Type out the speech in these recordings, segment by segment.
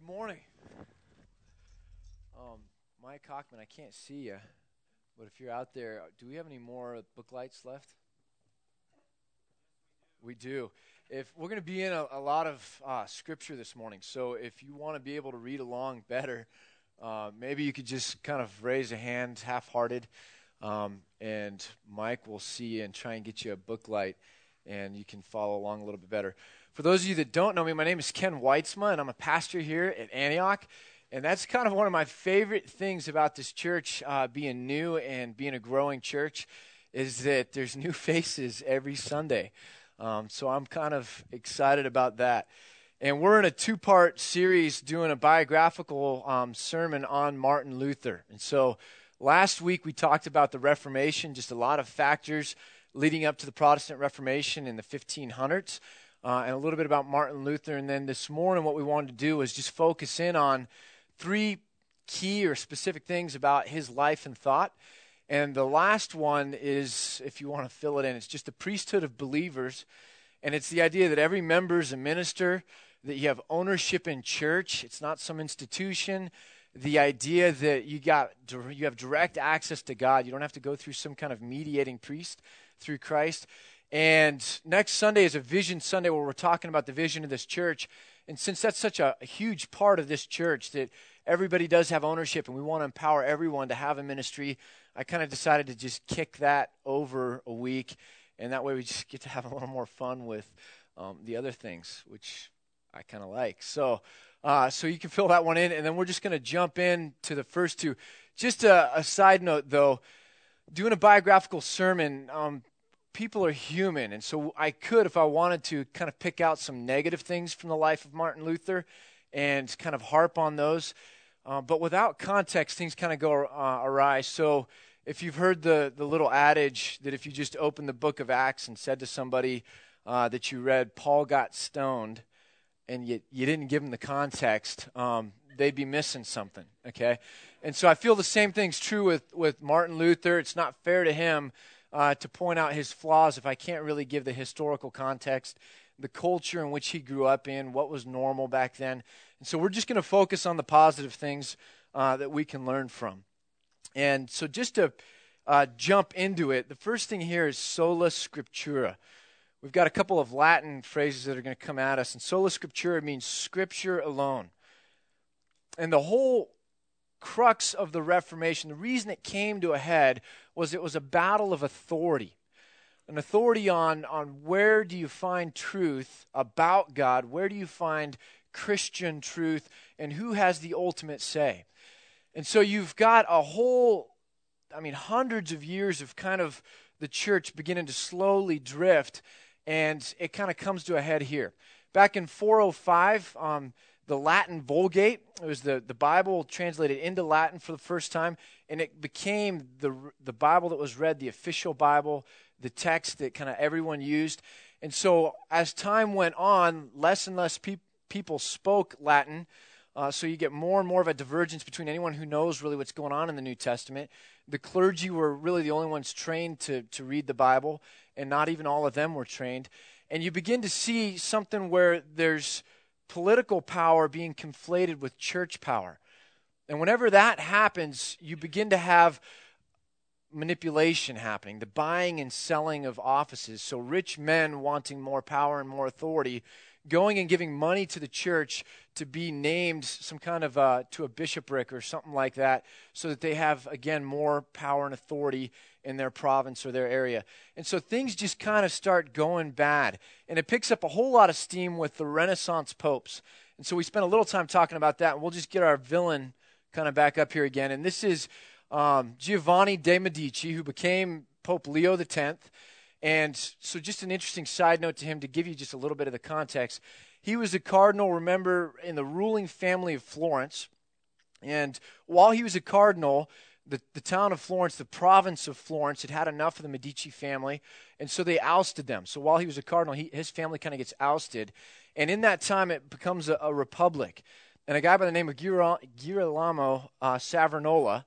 Good morning. Um, Mike Cockman, I can't see you, but if you're out there, do we have any more book lights left? We do. If we're going to be in a, a lot of uh, scripture this morning, so if you want to be able to read along better, uh, maybe you could just kind of raise a hand, half-hearted, um, and Mike will see you and try and get you a book light, and you can follow along a little bit better. For those of you that don't know me, my name is Ken Wytsma, and I'm a pastor here at Antioch. And that's kind of one of my favorite things about this church, uh, being new and being a growing church, is that there's new faces every Sunday. Um, so I'm kind of excited about that. And we're in a two part series doing a biographical um, sermon on Martin Luther. And so last week we talked about the Reformation, just a lot of factors leading up to the Protestant Reformation in the 1500s uh, and a little bit about Martin Luther. And then this morning, what we wanted to do was just focus in on three key or specific things about his life and thought. And the last one is, if you want to fill it in, it's just the priesthood of believers. And it's the idea that every member is a minister, that you have ownership in church, it's not some institution. The idea that you got you have direct access to God, you don't have to go through some kind of mediating priest through Christ. And next Sunday is a Vision Sunday where we're talking about the vision of this church. And since that's such a, huge part of this church that everybody does have ownership and we want to empower everyone to have a ministry, I kind of decided to just kick that over a week. And that way we just get to have a little more fun with um, the other things, which I kind of like. So, uh, so you can fill that one in. And then we're just going to jump in to the first two. Just a, a side note, though, doing a biographical sermon, um, people are human. And so I could, if I wanted to, kind of pick out some negative things from the life of Martin Luther and kind of harp on those. Uh, but without context, things kind of go uh, awry. So if you've heard the, the little adage that if you just open the book of Acts and said to somebody uh, that you read, Paul got stoned, and you, you didn't give them the context, um, they'd be missing something, okay? And so I feel the same thing's true with, with Martin Luther. It's not fair to him uh, to point out his flaws if I can't really give the historical context, the culture in which he grew up in, what was normal back then. And so we're just going to focus on the positive things uh, that we can learn from. And so just to uh, jump into it, the first thing here is sola scriptura. We've got a couple of Latin phrases that are going to come at us, and sola scriptura means scripture alone. And the whole crux of the Reformation, the reason it came to a head was it was a battle of authority. An authority on, on where do you find truth about God? Where do you find Christian truth? And who has the ultimate say? And so you've got a whole, I mean, hundreds of years of kind of the church beginning to slowly drift, and it kind of comes to a head here. Back in 405, um, the Latin Vulgate. It was the, the Bible translated into Latin for the first time, and it became the, the Bible that was read, the official Bible, the text that kind of everyone used. And so as time went on, less and less pe- people spoke Latin. Uh, so you get more and more of a divergence between anyone who knows really what's going on in the New Testament. The clergy were really the only ones trained to, to read the Bible, and not even all of them were trained. And you begin to see something where there's political power being conflated with church power. And whenever that happens, you begin to have manipulation happening, the buying and selling of offices. So, rich men wanting more power and more authority, going and giving money to the church to be named some kind of uh, to a bishopric or something like that, so that they have, again, more power and authority in their province or their area. And so things just kind of start going bad. And it picks up a whole lot of steam with the Renaissance popes. And so we spent a little time talking about that. And we'll just get our villain kind of back up here again. And this is um, Giovanni de' Medici, who became Pope Leo X. And so, just an interesting side note to him to give you just a little bit of the context. He was a cardinal, remember, in the ruling family of Florence. And while he was a cardinal, the, the town of Florence, the province of Florence, had had enough of the Medici family, and so they ousted them. So while he was a cardinal, he, his family kind of gets ousted. And in that time, it becomes a, a republic. And a guy by the name of Girolamo uh,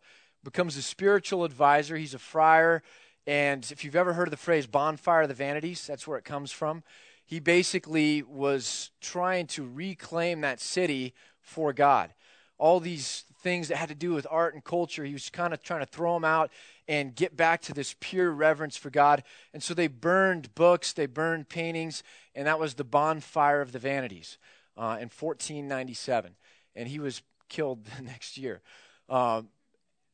becomes a spiritual advisor. He's a friar. And if you've ever heard of the phrase bonfire of the vanities, that's where it comes from. He basically was trying to reclaim that city for God. All these things that had to do with art and culture, he was kind of trying to throw them out and get back to this pure reverence for God. And so they burned books, they burned paintings, and that was the bonfire of the vanities uh, in 1497. And he was killed the next year. Uh,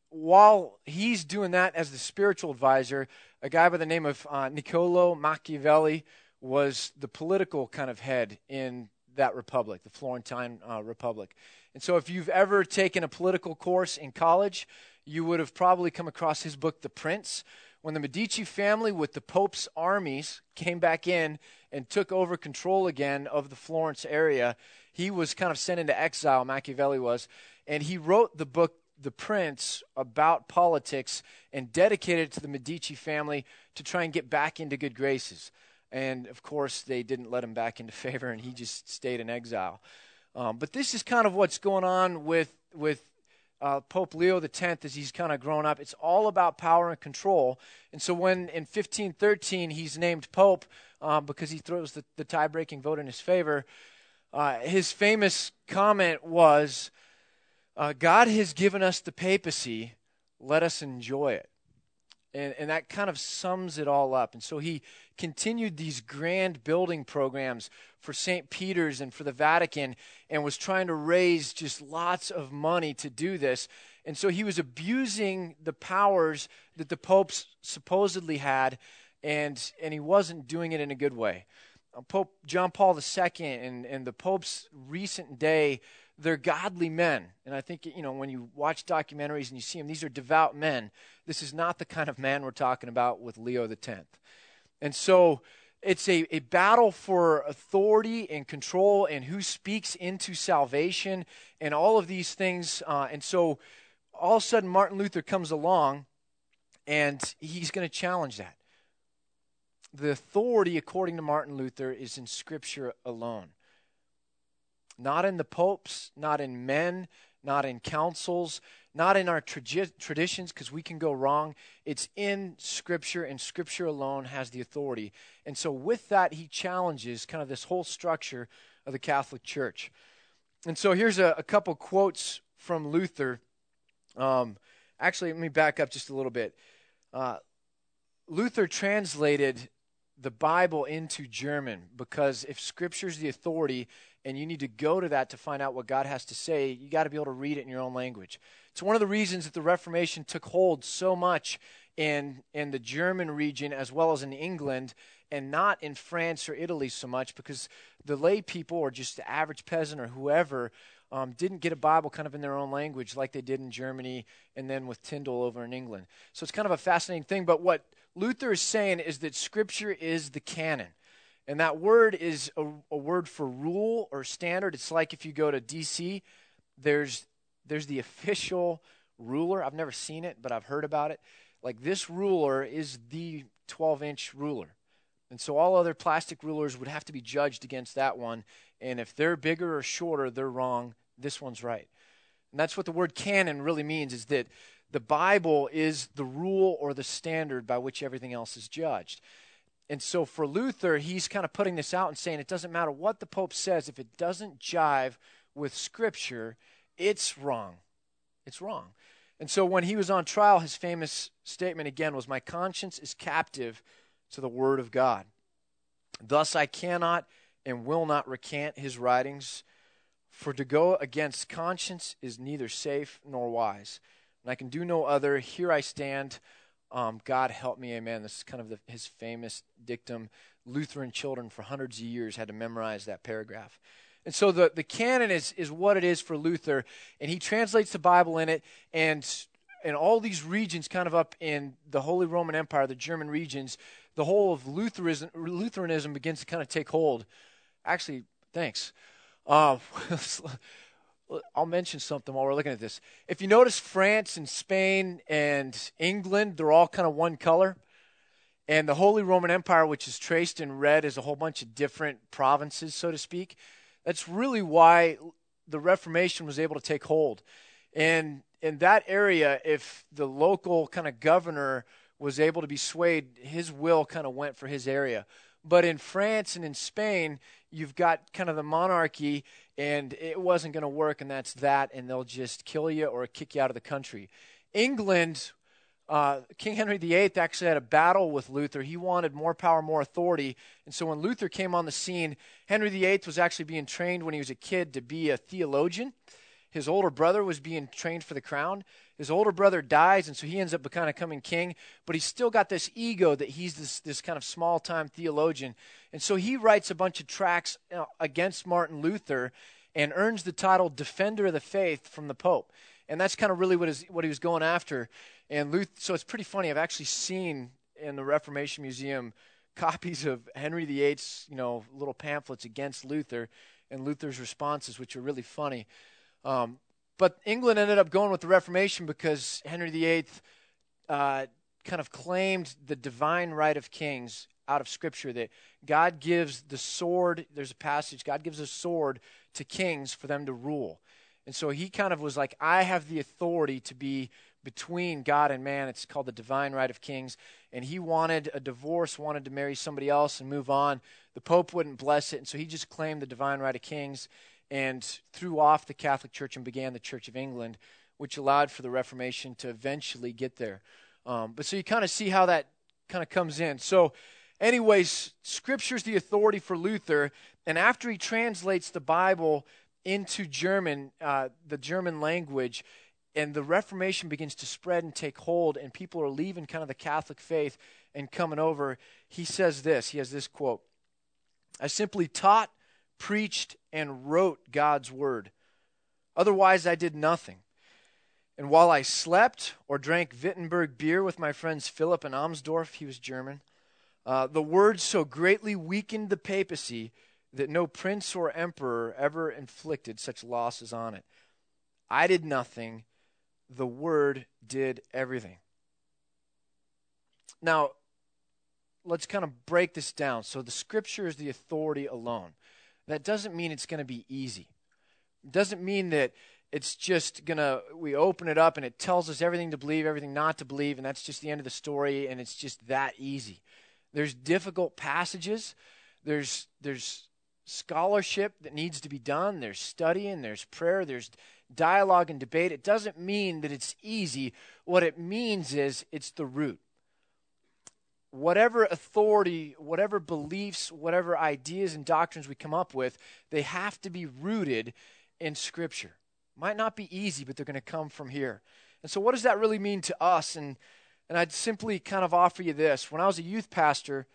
while he's doing that as the spiritual advisor, a guy by the name of uh, Niccolo Machiavelli was the political kind of head in that republic, the Florentine uh, Republic. And so, if you've ever taken a political course in college, you would have probably come across his book, The Prince. When the Medici family, with the Pope's armies, came back in and took over control again of the Florence area, he was kind of sent into exile, Machiavelli was, and he wrote the book The Prince about politics and dedicated it to the Medici family to try and get back into good graces. And of course, they didn't let him back into favor, and he just stayed in exile. Um, but this is kind of what's going on with with uh, Pope Leo X as he's kind of grown up. It's all about power and control. And so when in 1513 he's named Pope um, because he throws the, the tie breaking vote in his favor, uh, his famous comment was, uh, God has given us the papacy, let us enjoy it. And, and that kind of sums it all up. And so he continued these grand building programs for St. Peter's and for the Vatican and was trying to raise just lots of money to do this. And so he was abusing the powers that the popes supposedly had, and, and he wasn't doing it in a good way. Uh, Pope John Paul II and, and the Pope's recent day they're godly men. And I think, you know, when you watch documentaries and you see them, these are devout men. This is not the kind of man we're talking about with Leo X. And so it's a, a battle for authority and control and who speaks into salvation and all of these things. Uh, and so all of a sudden, Martin Luther comes along and he's going to challenge that. The authority, according to Martin Luther, is in Scripture alone not in the popes, not in men, not in councils, not in our tra- traditions, because we can go wrong. It's in Scripture, and Scripture alone has the authority. And so, with that, he challenges kind of this whole structure of the Catholic Church. And so, here's a, a couple quotes from Luther. Um, actually, let me back up just a little bit. Uh, Luther translated the Bible into German because if Scripture is the authority, and you need to go to that to find out what God has to say, you got to be able to read it in your own language. It's one of the reasons that the Reformation took hold so much in, in the German region as well as in England and not in France or Italy so much because the lay people or just the average peasant or whoever um, didn't get a Bible kind of in their own language like they did in Germany and then with Tyndale over in England. So it's kind of a fascinating thing. But what Luther is saying is that Scripture is the canon. And that word is a, a, word for rule or standard. It's like if you go to DC, there's there's the official ruler. I've never seen it, but I've heard about it. Like this ruler is the 12 inch ruler. And so all other plastic rulers would have to be judged against that one. And if they're bigger or shorter, they're wrong. This one's right. And that's what the word canon really means is that the Bible is the rule or the standard by which everything else is judged. And so for Luther, he's kind of putting this out and saying it doesn't matter what the Pope says, if it doesn't jive with Scripture, it's wrong. It's wrong. And so when he was on trial, his famous statement again was, My conscience is captive to the Word of God. Thus I cannot and will not recant his writings, for to go against conscience is neither safe nor wise. And I can do no other. Here I stand um, God help me, amen. This is kind of the, his famous dictum. Lutheran children for hundreds of years had to memorize that paragraph. And so the, the canon is, is what it is for Luther, and he translates the Bible in it, and in all these regions, kind of up in the Holy Roman Empire, the German regions, the whole of Lutheranism, Lutheranism begins to kind of take hold. Actually, thanks. Uh, I'll mention something while we're looking at this. If you notice, France and Spain and England, they're all kind of one color. And the Holy Roman Empire, which is traced in red, is a whole bunch of different provinces, so to speak. That's really why the Reformation was able to take hold. And in that area, if the local kind of governor was able to be swayed, his will kind of went for his area. But in France and in Spain, you've got kind of the monarchy, and it wasn't going to work, and that's that, and they'll just kill you or kick you out of the country. England, uh, King Henry VIII actually had a battle with Luther. He wanted more power, more authority. And so when Luther came on the scene, Henry VIII was actually being trained when he was a kid to be a theologian. His older brother was being trained for the crown. His older brother dies, and so he ends up kind of becoming king, but he's still got this ego that he's this, this kind of small time theologian. And so he writes a bunch of tracts against Martin Luther and earns the title Defender of the Faith from the Pope. And that's kind of really what, is, what he was going after. And Luther, so it's pretty funny. I've actually seen in the Reformation Museum copies of Henry VIII's, you know, little pamphlets against Luther and Luther's responses, which are really funny. Um, but England ended up going with the Reformation because Henry VIII uh, kind of claimed the divine right of kings out of Scripture that God gives the sword. There's a passage, God gives a sword to kings for them to rule. And so he kind of was like, I have the authority to be between God and man. It's called the divine right of kings. And he wanted a divorce, wanted to marry somebody else and move on. The Pope wouldn't bless it. And so he just claimed the divine right of kings and threw off the Catholic Church and began the Church of England, which allowed for the Reformation to eventually get there. Um, but so you kind of see how that kind of comes in. So, anyways, Scripture's the authority for Luther. And after he translates the Bible into German, uh, the German language, and the Reformation begins to spread and take hold, and people are leaving kind of the Catholic faith and coming over, he says this. He has this quote I simply taught, preached, and wrote God's word. Otherwise, I did nothing. And while I slept or drank Wittenberg beer with my friends Philip and Amsdorf, he was German, uh, the word so greatly weakened the papacy that no prince or emperor ever inflicted such losses on it. I did nothing, the Word did everything. Now, let's kind of break this down. So, the Scripture is the authority alone. That doesn't mean it's going to be easy. It doesn't mean that it's just going to, we open it up and it tells us everything to believe, everything not to believe, and that's just the end of the story, and it's just that easy. There's difficult passages. There's, there's scholarship that needs to be done, there's studying, there's prayer, there's dialogue and debate. It doesn't mean that it's easy. What it means is it's the root. Whatever authority, whatever beliefs, whatever ideas and doctrines we come up with, they have to be rooted in Scripture. Might not be easy, but they're going to come from here. And so, what does that really mean to us? And, and I'd simply kind of offer you this. When I was a youth pastor,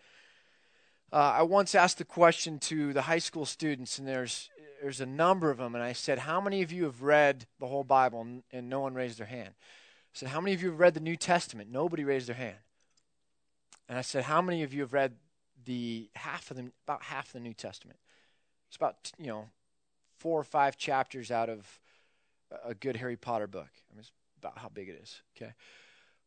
uh, I once asked the question to the high school students, and there's there's a number of them, and I said, "How many of you have read the whole Bible?" And, and no one raised their hand. I said, "How many of you have read the New Testament?" Nobody raised their hand. And I said, "How many of you have read the half of the about half of the New Testament?" It's about you know four or five chapters out of a good Harry Potter book. I mean, it's about how big it is. Okay.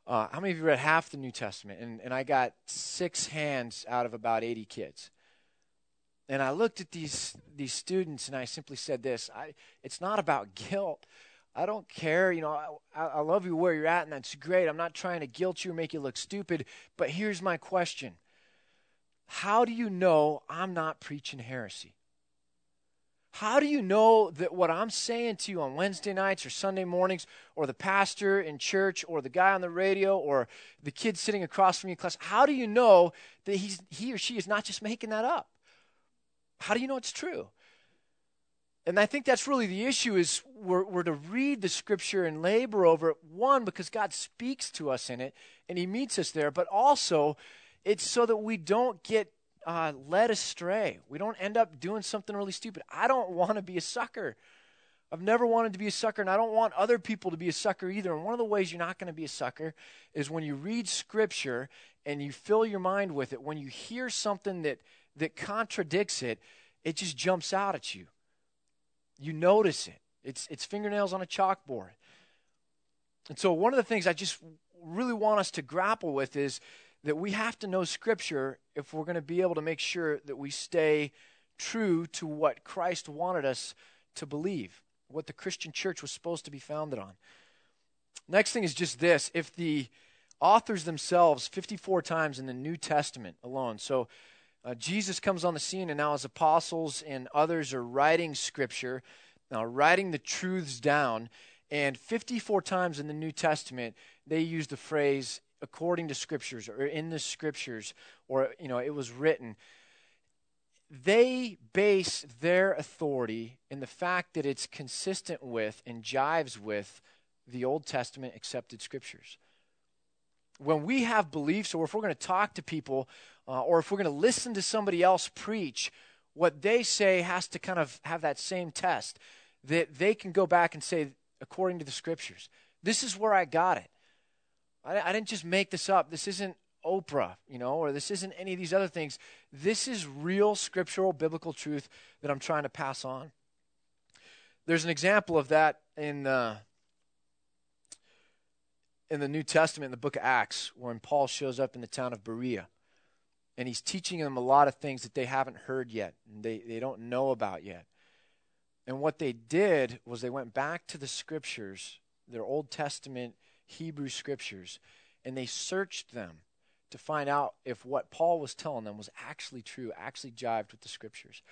Uh, how many of you read half the New Testament? And, and I got six hands out of about 80 kids. And I looked at these, these students and I simply said this I, It's not about guilt. I don't care. You know, I, I love you where you're at, and that's great. I'm not trying to guilt you or make you look stupid. But here's my question How do you know I'm not preaching heresy? How do you know that what I'm saying to you on Wednesday nights or Sunday mornings, or the pastor in church, or the guy on the radio, or the kid sitting across from you in class, how do you know that he's, he or she is not just making that up? How do you know it's true? And I think that's really the issue is we're, we're to read the scripture and labor over it, one, because God speaks to us in it and he meets us there, but also it's so that we don't get uh, led astray. We don't end up doing something really stupid. I don't want to be a sucker. I've never wanted to be a sucker, and I don't want other people to be a sucker either. And one of the ways you're not going to be a sucker is when you read Scripture and you fill your mind with it. When you hear something that, that contradicts it, it just jumps out at you. You notice it. It's, it's fingernails on a chalkboard. And so, one of the things I just really want us to grapple with is that we have to know Scripture if we're going to be able to make sure that we stay true to what Christ wanted us to believe, what the Christian church was supposed to be founded on. Next thing is just this if the authors themselves, 54 times in the New Testament alone, so Uh, Jesus comes on the scene, and now his apostles and others are writing scripture, now writing the truths down. And 54 times in the New Testament, they use the phrase according to scriptures or in the scriptures or, you know, it was written. They base their authority in the fact that it's consistent with and jives with the Old Testament accepted scriptures. When we have beliefs, or if we're going to talk to people, uh, or if we're going to listen to somebody else preach, what they say has to kind of have that same test that they can go back and say, according to the scriptures, this is where I got it. I, I didn't just make this up. This isn't Oprah, you know, or this isn't any of these other things. This is real scriptural biblical truth that I'm trying to pass on. There's an example of that in uh, in the New Testament, in the book of Acts, when Paul shows up in the town of Berea. And he's teaching them a lot of things that they haven't heard yet, and they, they don't know about yet. And what they did was they went back to the scriptures, their Old Testament Hebrew scriptures, and they searched them to find out if what Paul was telling them was actually true, actually jived with the scriptures.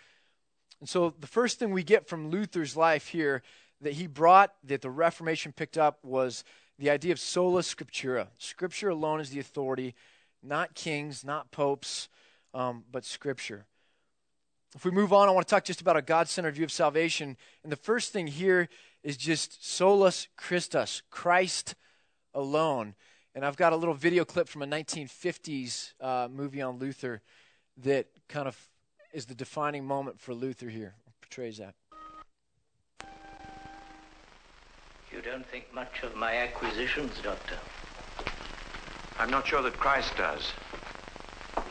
And so the first thing we get from Luther's life here that he brought, that the Reformation picked up, was the idea of sola scriptura. Scripture alone is the authority, not kings, not popes, um, but Scripture. If we move on, I want to talk just about a God centered view of salvation. And the first thing here is just solus Christus, Christ alone. And I've got a little video clip from a 1950s uh, movie on Luther that kind of is the defining moment for Luther here, portrays that. You don't think much of my acquisitions, Doctor? I'm not sure that Christ does.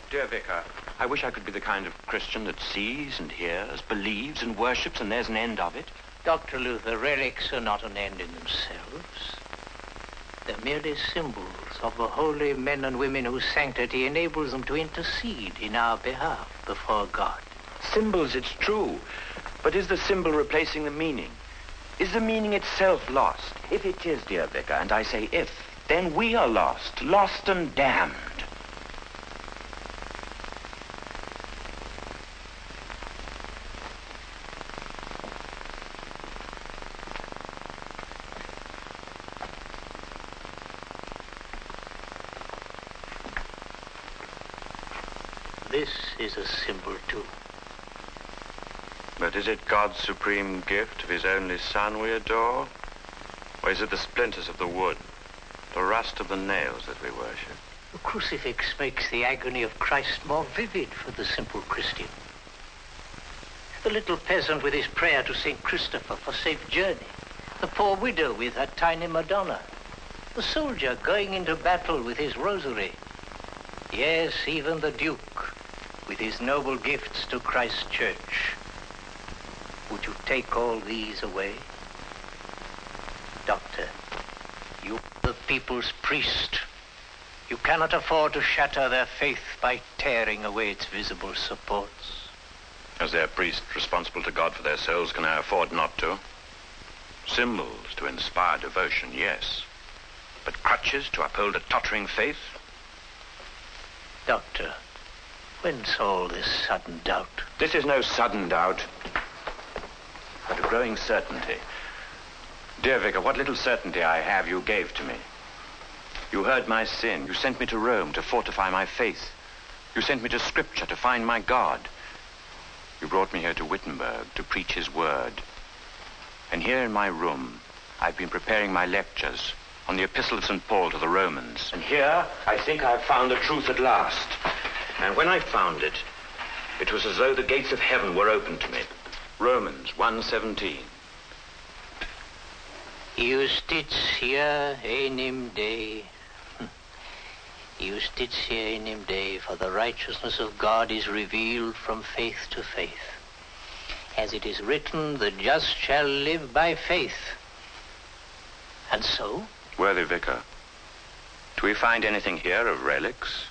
Dear Vicar, I wish I could be the kind of Christian that sees and hears, believes and worships, and there's an end of it. Dr. Luther, relics are not an end in themselves. They're merely symbols of the holy men and women whose sanctity enables them to intercede in our behalf before God. Symbols, it's true. But is the symbol replacing the meaning? Is the meaning itself lost? If it is, dear Vicar, and I say if, then we are lost, lost and damned. This is a symbol, too. But is it God's supreme gift of his only Son we adore? Or is it the splinters of the wood, the rust of the nails that we worship? The crucifix makes the agony of Christ more vivid for the simple Christian. The little peasant with his prayer to St. Christopher for safe journey. The poor widow with her tiny Madonna. The soldier going into battle with his rosary. Yes, even the Duke with his noble gifts to Christ's church. Would you take all these away? Doctor, the people's priest. You cannot afford to shatter their faith by tearing away its visible supports. As their priest responsible to God for their souls, can I afford not to? Symbols to inspire devotion, yes. But crutches to uphold a tottering faith? Doctor, whence all this sudden doubt? This is no sudden doubt, but a growing certainty. Dear Vicar, what little certainty I have you gave to me. You heard my sin. You sent me to Rome to fortify my faith. You sent me to Scripture to find my God. You brought me here to Wittenberg to preach his word. And here in my room, I've been preparing my lectures on the Epistle of St. Paul to the Romans. And here, I think I've found the truth at last. And when I found it, it was as though the gates of heaven were open to me. Romans 1.17. Justitia enim Dei. Justitia enim Dei, for the righteousness of God is revealed from faith to faith. As it is written, the just shall live by faith. And so, Worthy Vicar, do we find anything here of relics?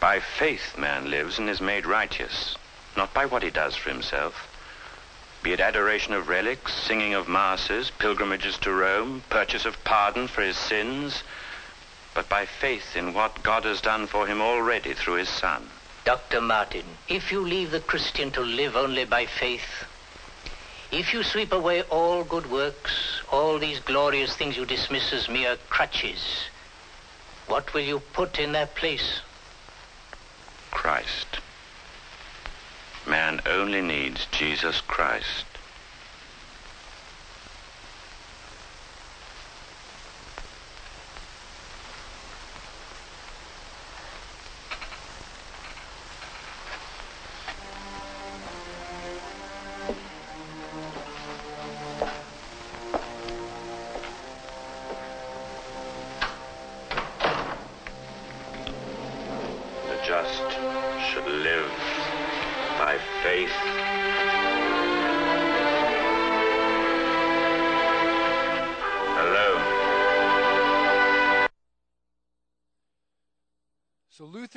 By faith man lives and is made righteous, not by what he does for himself. Be it adoration of relics, singing of masses, pilgrimages to Rome, purchase of pardon for his sins, but by faith in what God has done for him already through his Son. Dr. Martin, if you leave the Christian to live only by faith, if you sweep away all good works, all these glorious things you dismiss as mere crutches, what will you put in their place? Christ. Man only needs Jesus Christ.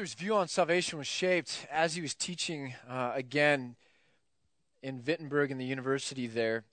Luther's view on salvation was shaped as he was teaching uh, again in Wittenberg in the university there,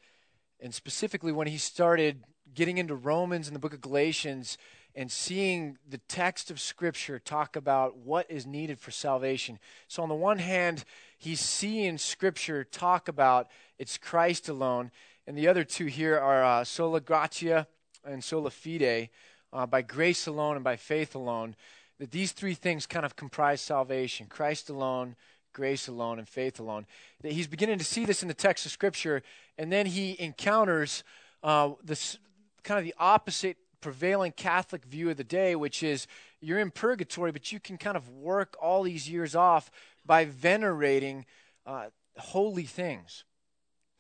and specifically when he started getting into Romans and the book of Galatians and seeing the text of Scripture talk about what is needed for salvation. So on the one hand, he's seeing Scripture talk about it's Christ alone, and the other two here are uh, sola gratia and sola fide, uh, by grace alone and by faith alone that these three things kind of comprise salvation Christ alone, grace alone, and faith alone. That he's beginning to see this in the text of Scripture, and then he encounters uh, this kind of the opposite prevailing Catholic view of the day, which is you're in purgatory, but you can kind of work all these years off by venerating uh, holy things.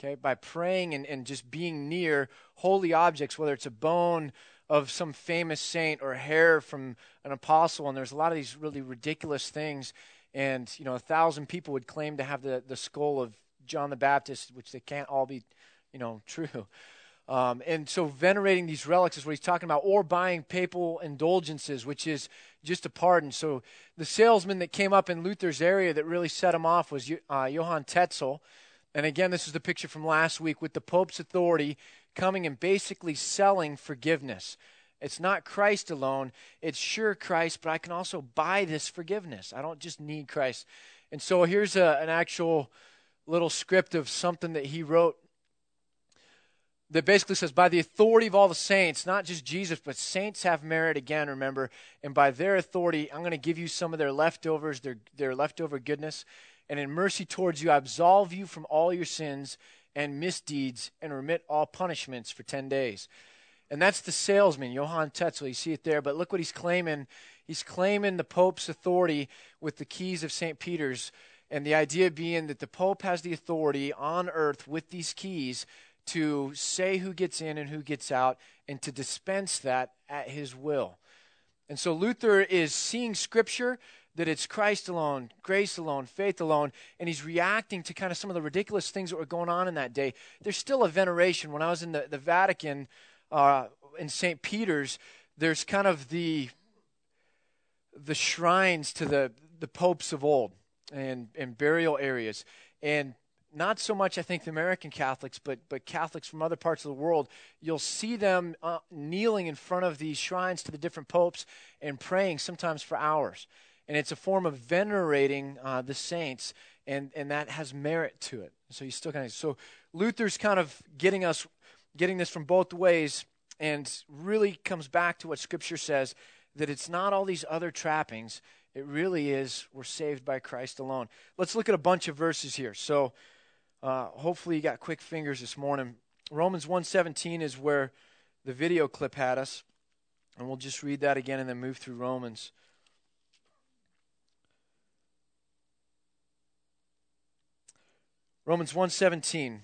Okay, by praying and, and just being near holy objects, whether it's a bone of some famous saint or hair from an apostle, and there's a lot of these really ridiculous things. And you know, a thousand people would claim to have the, the skull of John the Baptist, which they can't all be, you know, true. Um, and so, venerating these relics is what he's talking about, or buying papal indulgences, which is just a pardon. So, the salesman that came up in Luther's area that really set him off was uh, Johann Tetzel. And again, this is the picture from last week with the Pope's authority coming and basically selling forgiveness. It's not Christ alone, it's sure Christ, but I can also buy this forgiveness. I don't just need Christ. And so here's a, an actual little script of something that he wrote that basically says, By the authority of all the saints, not just Jesus, but saints have merit again, remember, and by their authority, I'm going to give you some of their leftovers, their, their leftover goodness. And in mercy towards you, I absolve you from all your sins and misdeeds and remit all punishments for 10 days. And that's the salesman, Johann Tetzel. You see it there. But look what he's claiming. He's claiming the Pope's authority with the keys of St. Peter's. And the idea being that the Pope has the authority on earth with these keys to say who gets in and who gets out and to dispense that at his will. And so Luther is seeing Scripture that it's Christ alone, grace alone, faith alone, and he's reacting to kind of some of the ridiculous things that were going on in that day. There's still a veneration. When I was in the, the Vatican, uh, in St. Peter's, there's kind of the the shrines to the, the popes of old and, and burial areas. And not so much, I think, the American Catholics, but, but Catholics from other parts of the world, you'll see them uh, kneeling in front of these shrines to the different popes and praying sometimes for hours and it's a form of venerating uh, the saints, and, and that has merit to it. So he's still kind of so Luther's kind of getting us getting this from both ways, and really comes back to what Scripture says that it's not all these other trappings. It really is we're saved by Christ alone. Let's look at a bunch of verses here. So uh, hopefully you got quick fingers this morning. Romans 1:17 is where the video clip had us, and we'll just read that again and then move through Romans. Romans 1:17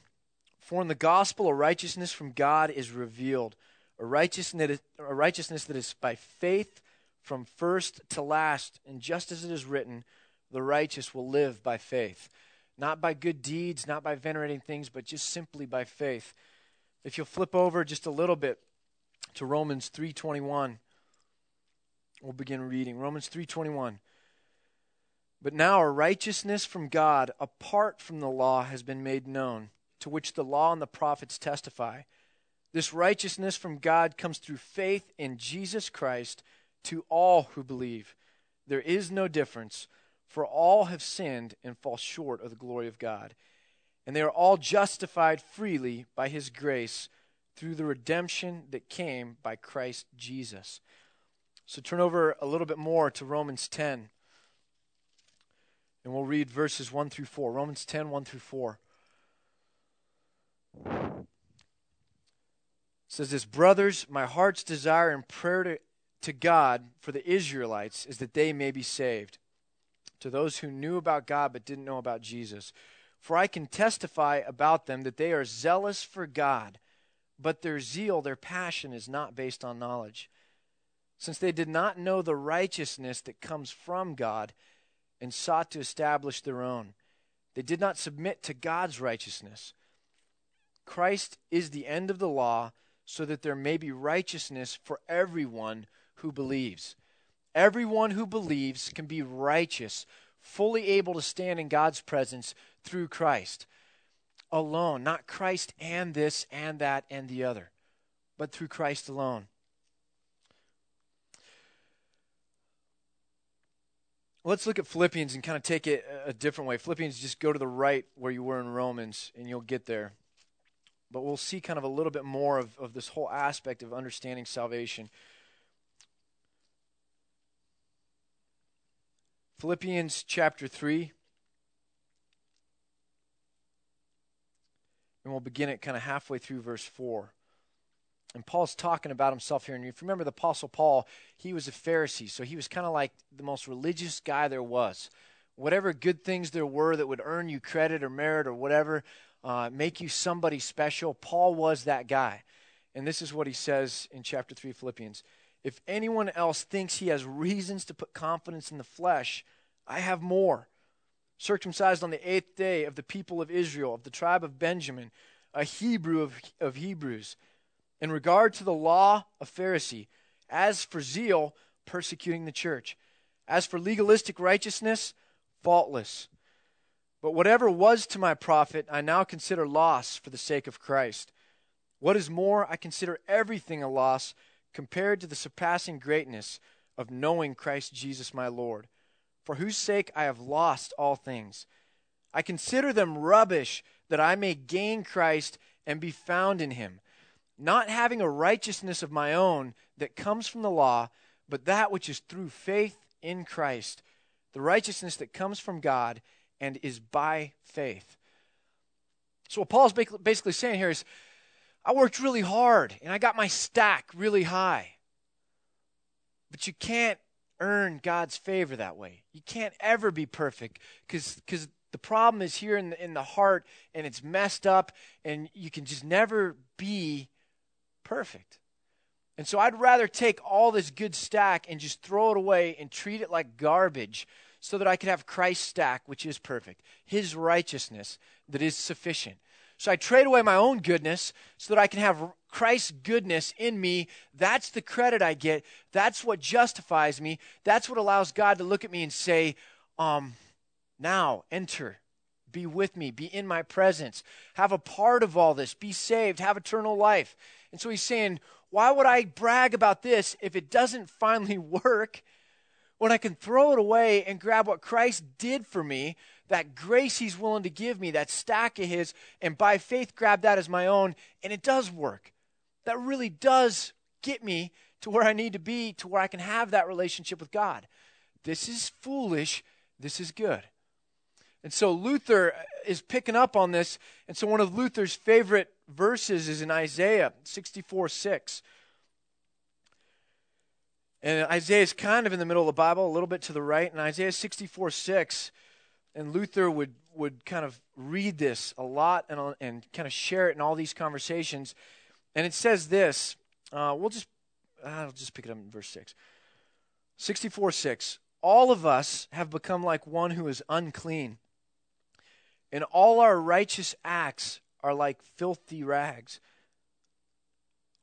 For in the gospel a righteousness from God is revealed, a righteousness, a righteousness that is by faith from first to last, and just as it is written, the righteous will live by faith, not by good deeds, not by venerating things, but just simply by faith. If you'll flip over just a little bit to Romans 3:21, we'll begin reading. Romans 3:21 but now a righteousness from God apart from the law has been made known, to which the law and the prophets testify. This righteousness from God comes through faith in Jesus Christ to all who believe. There is no difference, For all have sinned and fall short of the glory of God. And they are all justified freely by his grace through the redemption that came by Christ Jesus. So turn over a little bit more to Romans 10. And we'll read verses 1 through 4. Romans 10, 1 through 4. It says this Brothers, my heart's desire and prayer to, to God for the Israelites is that they may be saved to those who knew about God but didn't know about Jesus. For I can testify about them that they are zealous for God, but their zeal, their passion, is not based on knowledge. Since they did not know the righteousness that comes from God and sought to establish their own, they did not submit to God's righteousness. Christ is the end of the law, so that there may be righteousness for everyone who believes. Everyone who believes can be righteous, fully able to stand in God's presence through Christ alone. Not Christ and this and that and the other, but through Christ alone. Let's look at Philippians and kind of take it a different way. Philippians, just go to the right where you were in Romans, and you'll get there. But we'll see kind of a little bit more of, of this whole aspect of understanding salvation. Philippians chapter 3. And we'll begin it kind of halfway through verse 4. And Paul's talking about himself here. And if you remember the Apostle Paul, he was a Pharisee. So he was kind of like the most religious guy there was. Whatever good things there were that would earn you credit or merit or whatever, uh, make you somebody special, Paul was that guy. And this is what he says in chapter 3 Philippians. If anyone else thinks he has reasons to put confidence in the flesh, I have more. Circumcised on the eighth day of the people of Israel, of the tribe of Benjamin, a Hebrew of, of Hebrews. In regard to the law, a Pharisee. As for zeal, persecuting the church. As for legalistic righteousness, faultless. But whatever was to my profit, I now consider loss for the sake of Christ. What is more, I consider everything a loss compared to the surpassing greatness of knowing Christ Jesus my Lord, for whose sake I have lost all things. I consider them rubbish that I may gain Christ and be found in him, not having a righteousness of my own that comes from the law, but that which is through faith in Christ, the righteousness that comes from God and is by faith. So, what Paul's basically saying here is I worked really hard and I got my stack really high. But you can't earn God's favor that way. You can't ever be perfect because the problem is here in the, in the heart and it's messed up and you can just never be perfect. And so I'd rather take all this good stack and just throw it away and treat it like garbage so that I could have Christ's stack, which is perfect, his righteousness that is sufficient. So I trade away my own goodness so that I can have Christ's goodness in me. That's the credit I get. That's what justifies me. That's what allows God to look at me and say, um, now enter. Be with me. Be in my presence. Have a part of all this. Be saved. Have eternal life. And so he's saying, why would I brag about this if it doesn't finally work? when I can throw it away and grab what Christ did for me, that grace He's willing to give me, that stack of His, and by faith grab that as my own, and it does work. That really does get me to where I need to be, to where I can have that relationship with God. This is foolish. This is good. And so Luther is picking up on this. And so one of Luther's favorite verses is in Isaiah 64 6. And Isaiah is kind of in the middle of the Bible, a little bit to the right. And Isaiah 64 6, and Luther would, would kind of read this a lot and, and kind of share it in all these conversations. And it says this uh, we'll just, I'll just pick it up in verse 6. 64 6. All of us have become like one who is unclean, and all our righteous acts are like filthy rags.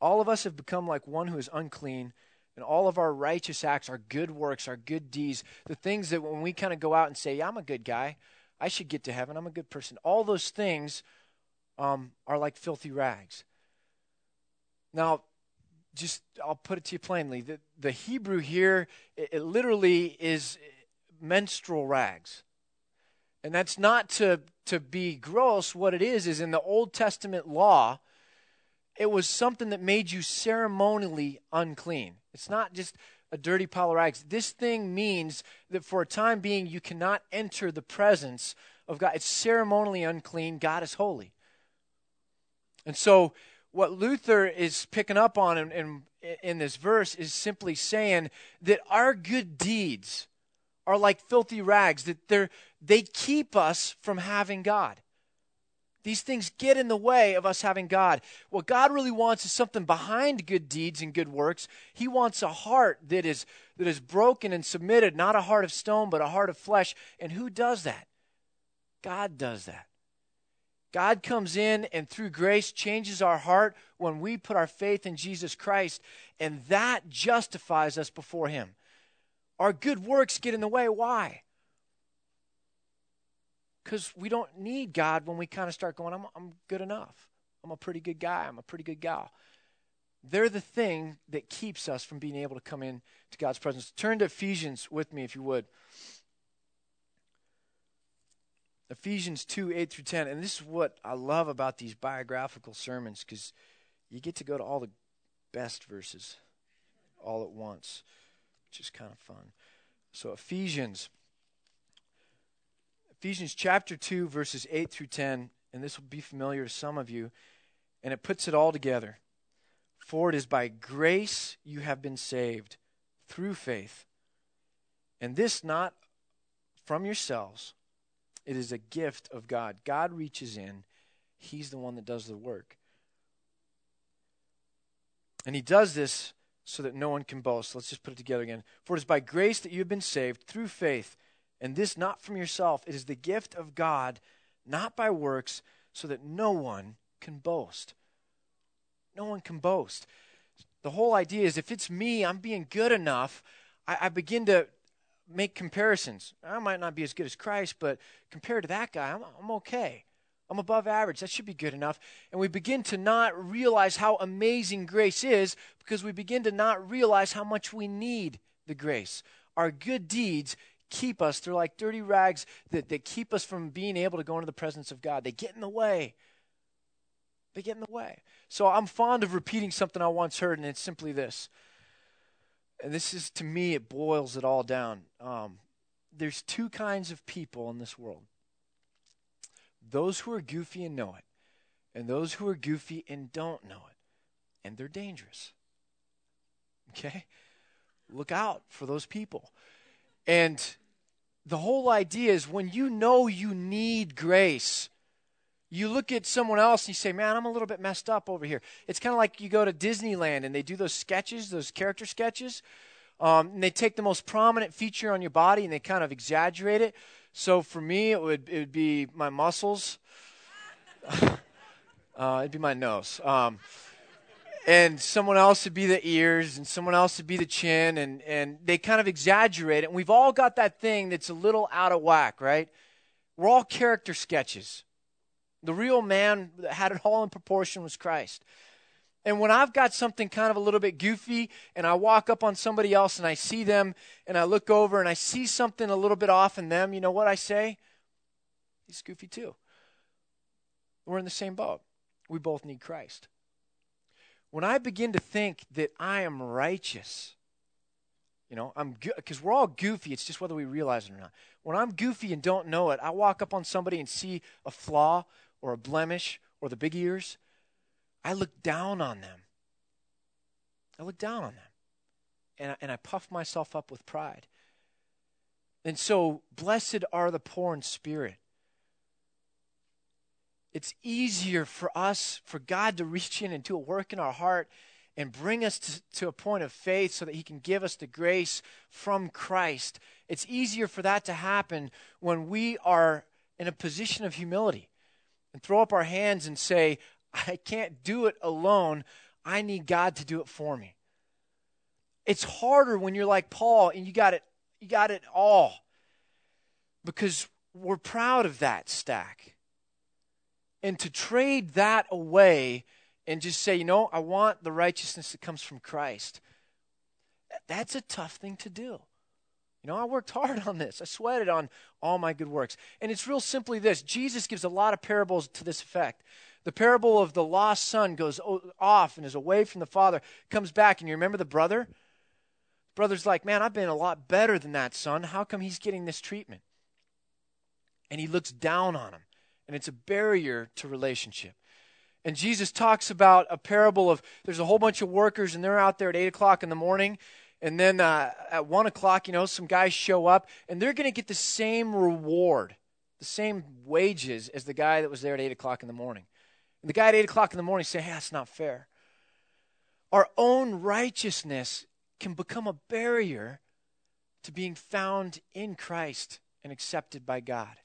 All of us have become like one who is unclean and all of our righteous acts, our good works, our good deeds, the things that when we kind of go out and say, yeah, I'm a good guy, I should get to heaven, I'm a good person, all those things um, are like filthy rags. Now, just I'll put it to you plainly. The, the Hebrew here, it, it literally is menstrual rags. And that's not to, to be gross. What it is, is in the Old Testament law, it was something that made you ceremonially unclean. It's not just a dirty pile of rags. This thing means that for a time being, you cannot enter the presence of God. It's ceremonially unclean. God is holy. And so, what Luther is picking up on in, in, in this verse is simply saying that our good deeds are like filthy rags, that they're, they keep us from having God. These things get in the way of us having God. What God really wants is something behind good deeds and good works. He wants a heart that is, that is broken and submitted, not a heart of stone, but a heart of flesh. And who does that? God does that. God comes in and through grace changes our heart when we put our faith in Jesus Christ, and that justifies us before Him. Our good works get in the way. Why? because we don't need God when we kind of start going, I'm, I'm good enough. I'm a pretty good guy. I'm a pretty good gal. They're the thing that keeps us from being able to come in to God's presence. Turn to Ephesians with me, if you would. Ephesians 2 8 through 10. And this is what I love about these biographical sermons because you get to go to all the best verses all at once, which is kind of fun. So, Ephesians Ephesians chapter 2, verses 8 through 10, and this will be familiar to some of you, and it puts it all together. For it is by grace you have been saved through faith, and this not from yourselves. It is a gift of God. God reaches in, He's the one that does the work. And He does this so that no one can boast. Let's just put it together again. For it is by grace that you have been saved through faith and this not from yourself. It is the gift of God, not by works, so that no one can boast. No one can boast. The whole idea is if it's me, I'm being good enough, I, I begin to make comparisons. I might not be as good as Christ, but compared to that guy, I'm, I'm okay. I'm above average. That should be good enough. And we begin to not realize how amazing grace is because we begin to not realize how much we need the grace. Our good deeds keep us. They're like dirty rags that, that keep us from being able to go into the presence of God. They get in the way. They get in the way. So I'm fond of repeating something I once heard, and it's simply this. And this is, to me, it boils it all down. Um, there's two kinds of people in this world those who are goofy and know it, and those who are goofy and don't know it. And they're dangerous. Okay? Look out for those people. And the whole idea is when you know you need grace, you look at someone else and you say, Man, I'm a little bit messed up over here. It's kind of like you go to Disneyland and they do those sketches, those character sketches. Um, and they take the most prominent feature on your body and they kind of exaggerate it. So for me, it would, it would be my muscles, uh, it'd be my nose. Um, and someone else would be the ears and someone else would be the chin and, and they kind of exaggerate it. And we've all got that thing that's a little out of whack right? We're all character sketches. The real man that had it all in proportion was christ and when i've got something kind of a little bit goofy and i walk up on somebody else and i see them and i look over and i see something a little bit off in them you know what i say he's goofy too we're in the same boat we both need christ when I begin to think that I am righteous, you know, I'm because we're all goofy. It's just whether we realize it or not. When I'm goofy and don't know it, I walk up on somebody and see a flaw or a blemish or the big ears. I look down on them. I look down on them, and I, and I puff myself up with pride. And so, blessed are the poor in spirit, it's easier for us, for God to reach in and do a work in our heart and bring us to, to, a point of faith so that He can give us the grace from Christ. It's easier for that to happen when we are in a position of humility and throw up our hands and say, I can't do it alone. I need God to do it for me. It's harder when you're like Paul and you got it, you got it all because we're proud of that stack and to trade that away and just say, you know, I want the righteousness that comes from Christ. That's a tough thing to do. You know, I worked hard on this. I sweated on all my good works. And it's real simply this Jesus gives a lot of parables to this effect. The parable of the lost son goes off and is away from the father, comes back, and you remember the brother? Brother's like, Man, I've been a lot better than that son. How come he's getting this treatment? And he looks down on him, and it's a barrier to relationship. And Jesus talks about a parable of there's a whole bunch of workers, and they're out there at 8 o'clock in the morning. And then uh, at 1 o'clock, you know, some guys show up, and they're going to get the same reward, the same wages as the guy that was there at 8 o'clock in the morning. And the guy at 8 o'clock in the morning say, hey, that's not fair. Our own righteousness can become a barrier to being found in Christ and accepted by God.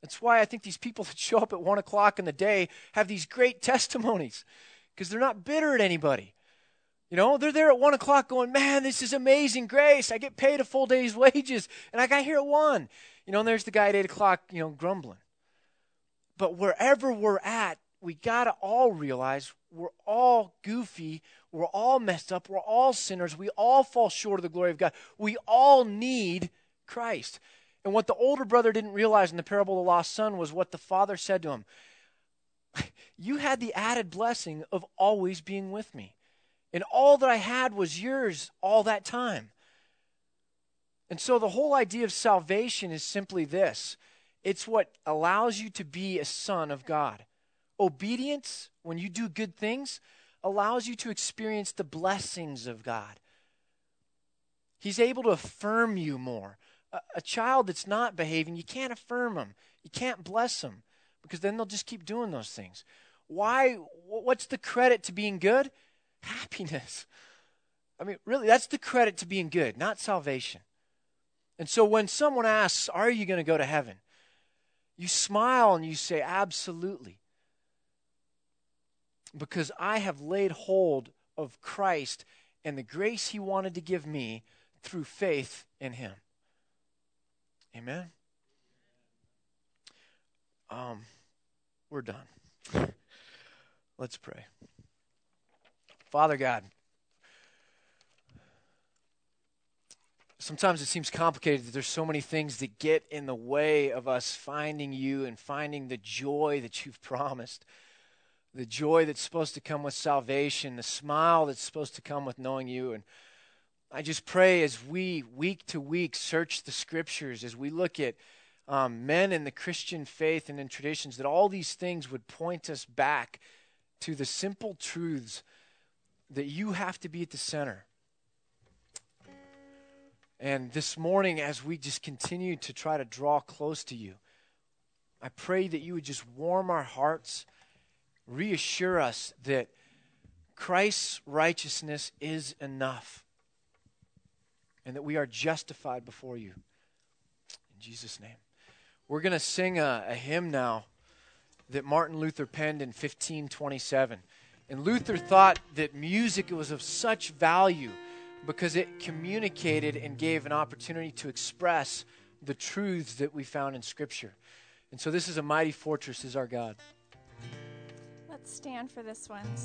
That's why I think these people that show up at one o'clock in the day have these great testimonies because they're not bitter at anybody. You know, they're there at one o'clock going, Man, this is amazing grace. I get paid a full day's wages, and I got here at one. You know, and there's the guy at eight o'clock, you know, grumbling. But wherever we're at, we got to all realize we're all goofy. We're all messed up. We're all sinners. We all fall short of the glory of God. We all need Christ. And what the older brother didn't realize in the parable of the lost son was what the father said to him You had the added blessing of always being with me. And all that I had was yours all that time. And so the whole idea of salvation is simply this it's what allows you to be a son of God. Obedience, when you do good things, allows you to experience the blessings of God. He's able to affirm you more a, a child that's not behaving, you can't affirm them. You can't bless them because then they'll just keep doing those things. Why? What's the credit to being good? Happiness. I mean, really, that's the credit to being good, not salvation. And so when someone asks, Are you going to go to heaven? You smile and you say, Absolutely. Because I have laid hold of Christ and the grace he wanted to give me through faith in him. Amen. Um, we're done. Let's pray. Father God, sometimes it seems complicated that there's so many things that get in the way of us finding you and finding the joy that you've promised. The joy that's supposed to come with salvation, the smile that's supposed to come with knowing you. And I just pray as we, week to week, search the scriptures, as we look at um, men in the Christian faith and in traditions, that all these things would point us back to the simple truths that you have to be at the center. And this morning, as we just continue to try to draw close to you, I pray that you would just warm our hearts, reassure us that Christ's righteousness is enough and that we are justified before you. In Jesus' name. We're going to sing a, a, hymn now that Martin Luther penned in 1527. And Luther thought that music was of such value because it communicated and gave an opportunity to express the truths that we found in Scripture. And so this is a mighty fortress, is our God. Let's stand for this one.